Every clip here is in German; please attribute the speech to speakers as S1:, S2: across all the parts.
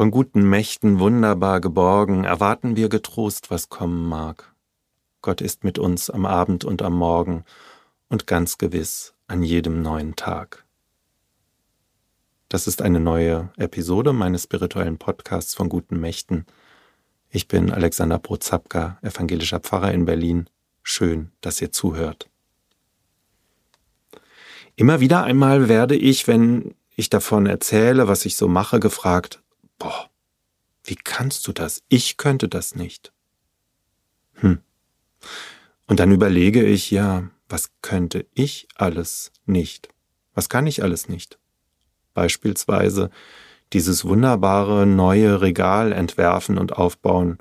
S1: Von guten Mächten wunderbar geborgen, erwarten wir getrost, was kommen mag. Gott ist mit uns am Abend und am Morgen und ganz gewiss an jedem neuen Tag. Das ist eine neue Episode meines spirituellen Podcasts von guten Mächten. Ich bin Alexander Brozapka, evangelischer Pfarrer in Berlin. Schön, dass ihr zuhört. Immer wieder einmal werde ich, wenn ich davon erzähle, was ich so mache, gefragt, boah, wie kannst du das? Ich könnte das nicht. Hm. Und dann überlege ich, ja, was könnte ich alles nicht? Was kann ich alles nicht? Beispielsweise dieses wunderbare neue Regal entwerfen und aufbauen,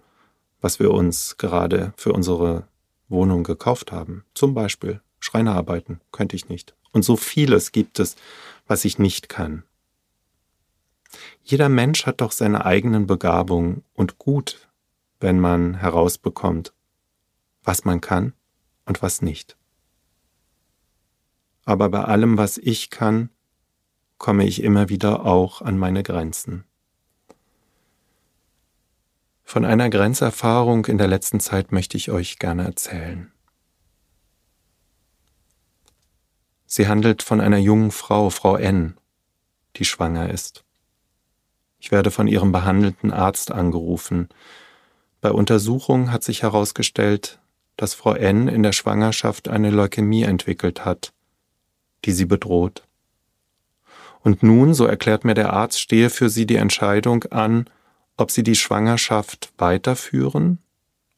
S1: was wir uns gerade für unsere Wohnung gekauft haben. Zum Beispiel Schreinerarbeiten könnte ich nicht. Und so vieles gibt es, was ich nicht kann. Jeder Mensch hat doch seine eigenen Begabungen und gut, wenn man herausbekommt, was man kann und was nicht. Aber bei allem, was ich kann, komme ich immer wieder auch an meine Grenzen. Von einer Grenzerfahrung in der letzten Zeit möchte ich euch gerne erzählen. Sie handelt von einer jungen Frau, Frau N., die schwanger ist. Ich werde von ihrem behandelten Arzt angerufen. Bei Untersuchung hat sich herausgestellt, dass Frau N. in der Schwangerschaft eine Leukämie entwickelt hat, die sie bedroht. Und nun, so erklärt mir der Arzt, stehe für sie die Entscheidung an, ob sie die Schwangerschaft weiterführen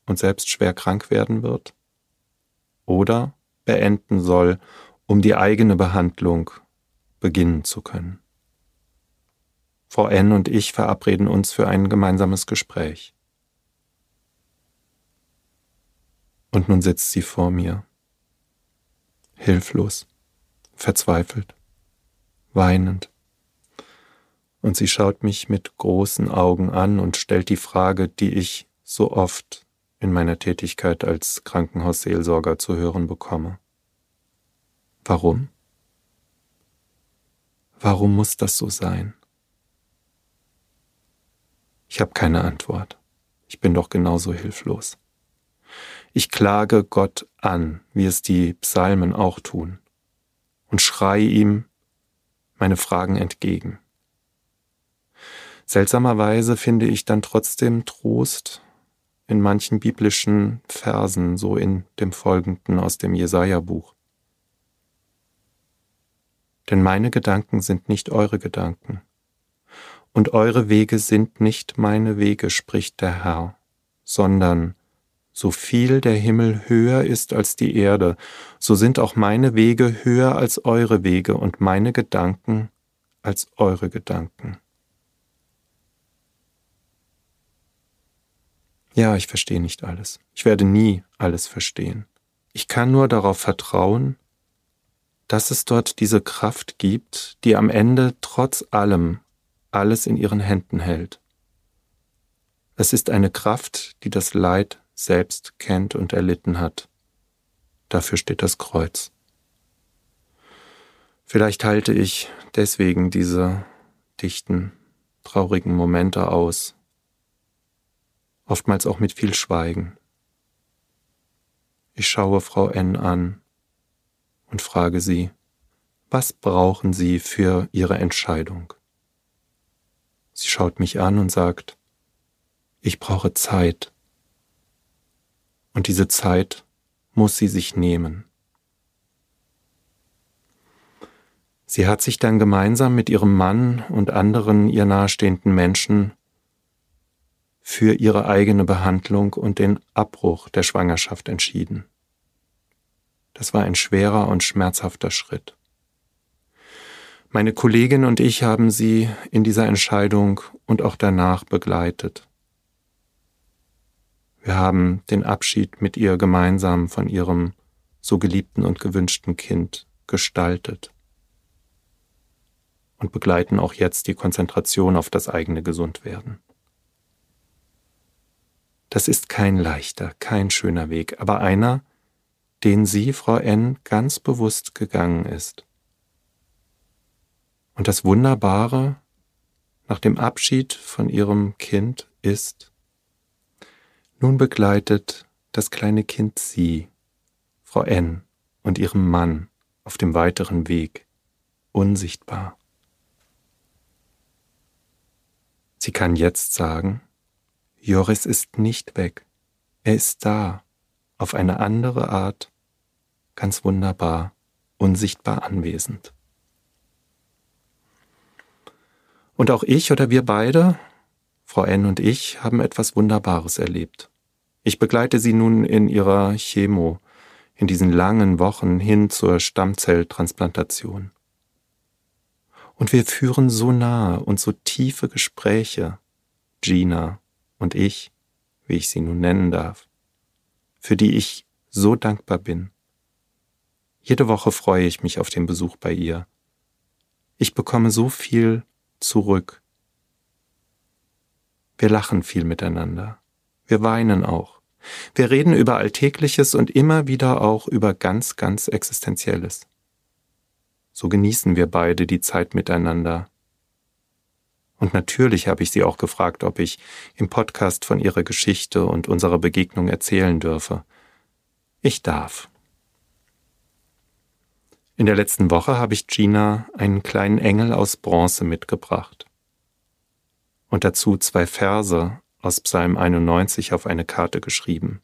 S1: und selbst schwer krank werden wird oder beenden soll, um die eigene Behandlung beginnen zu können. Frau N und ich verabreden uns für ein gemeinsames Gespräch. Und nun sitzt sie vor mir, hilflos, verzweifelt, weinend. Und sie schaut mich mit großen Augen an und stellt die Frage, die ich so oft in meiner Tätigkeit als Krankenhausseelsorger zu hören bekomme. Warum? Warum muss das so sein? Ich habe keine Antwort. Ich bin doch genauso hilflos. Ich klage Gott an, wie es die Psalmen auch tun, und schreie ihm meine Fragen entgegen. Seltsamerweise finde ich dann trotzdem Trost in manchen biblischen Versen, so in dem folgenden aus dem Jesaja-Buch. Denn meine Gedanken sind nicht eure Gedanken, und eure Wege sind nicht meine Wege, spricht der Herr, sondern so viel der Himmel höher ist als die Erde, so sind auch meine Wege höher als eure Wege und meine Gedanken als eure Gedanken. Ja, ich verstehe nicht alles. Ich werde nie alles verstehen. Ich kann nur darauf vertrauen, dass es dort diese Kraft gibt, die am Ende trotz allem alles in ihren Händen hält. Es ist eine Kraft, die das Leid selbst kennt und erlitten hat. Dafür steht das Kreuz. Vielleicht halte ich deswegen diese dichten, traurigen Momente aus, oftmals auch mit viel Schweigen. Ich schaue Frau N an und frage sie, was brauchen Sie für Ihre Entscheidung? Sie schaut mich an und sagt, ich brauche Zeit. Und diese Zeit muss sie sich nehmen. Sie hat sich dann gemeinsam mit ihrem Mann und anderen ihr nahestehenden Menschen für ihre eigene Behandlung und den Abbruch der Schwangerschaft entschieden. Das war ein schwerer und schmerzhafter Schritt. Meine Kollegin und ich haben sie in dieser Entscheidung und auch danach begleitet. Wir haben den Abschied mit ihr gemeinsam von ihrem so geliebten und gewünschten Kind gestaltet und begleiten auch jetzt die Konzentration auf das eigene Gesundwerden. Das ist kein leichter, kein schöner Weg, aber einer, den sie, Frau N., ganz bewusst gegangen ist. Und das Wunderbare, nach dem Abschied von ihrem Kind ist, nun begleitet das kleine Kind sie, Frau N. und ihrem Mann auf dem weiteren Weg, unsichtbar. Sie kann jetzt sagen, Joris ist nicht weg, er ist da, auf eine andere Art, ganz wunderbar, unsichtbar anwesend. Und auch ich oder wir beide, Frau N und ich, haben etwas Wunderbares erlebt. Ich begleite sie nun in ihrer Chemo, in diesen langen Wochen hin zur Stammzelltransplantation. Und wir führen so nahe und so tiefe Gespräche, Gina und ich, wie ich sie nun nennen darf, für die ich so dankbar bin. Jede Woche freue ich mich auf den Besuch bei ihr. Ich bekomme so viel zurück. Wir lachen viel miteinander. Wir weinen auch. Wir reden über Alltägliches und immer wieder auch über ganz, ganz Existenzielles. So genießen wir beide die Zeit miteinander. Und natürlich habe ich sie auch gefragt, ob ich im Podcast von ihrer Geschichte und unserer Begegnung erzählen dürfe. Ich darf. In der letzten Woche habe ich Gina einen kleinen Engel aus Bronze mitgebracht. Und dazu zwei Verse aus Psalm 91 auf eine Karte geschrieben.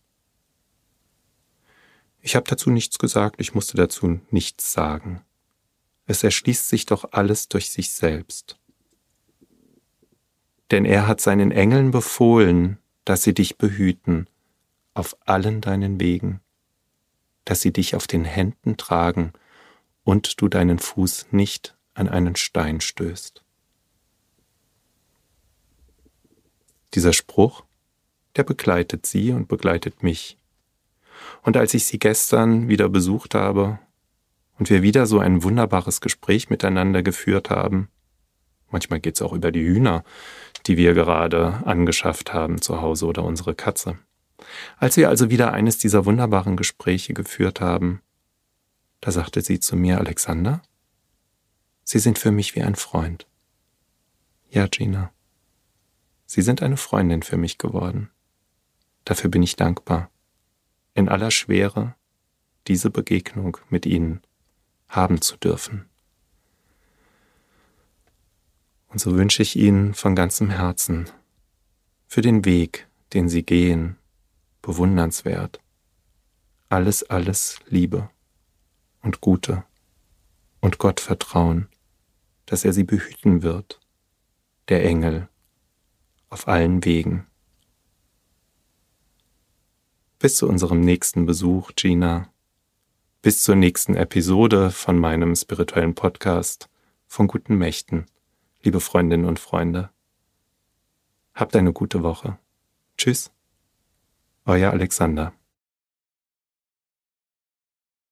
S1: Ich habe dazu nichts gesagt, ich musste dazu nichts sagen. Es erschließt sich doch alles durch sich selbst. Denn er hat seinen Engeln befohlen, dass sie dich behüten auf allen deinen Wegen, dass sie dich auf den Händen tragen und du deinen Fuß nicht an einen Stein stößt. Dieser Spruch, der begleitet sie und begleitet mich. Und als ich sie gestern wieder besucht habe, und wir wieder so ein wunderbares Gespräch miteinander geführt haben. Manchmal geht es auch über die Hühner, die wir gerade angeschafft haben zu Hause oder unsere Katze. Als wir also wieder eines dieser wunderbaren Gespräche geführt haben, da sagte sie zu mir, Alexander, Sie sind für mich wie ein Freund. Ja, Gina, Sie sind eine Freundin für mich geworden. Dafür bin ich dankbar. In aller Schwere diese Begegnung mit Ihnen haben zu dürfen. Und so wünsche ich Ihnen von ganzem Herzen für den Weg, den Sie gehen, bewundernswert, alles, alles Liebe und Gute und Gott vertrauen, dass er Sie behüten wird, der Engel, auf allen Wegen. Bis zu unserem nächsten Besuch, Gina. Bis zur nächsten Episode von meinem spirituellen Podcast von guten Mächten, liebe Freundinnen und Freunde. Habt eine gute Woche. Tschüss, euer Alexander.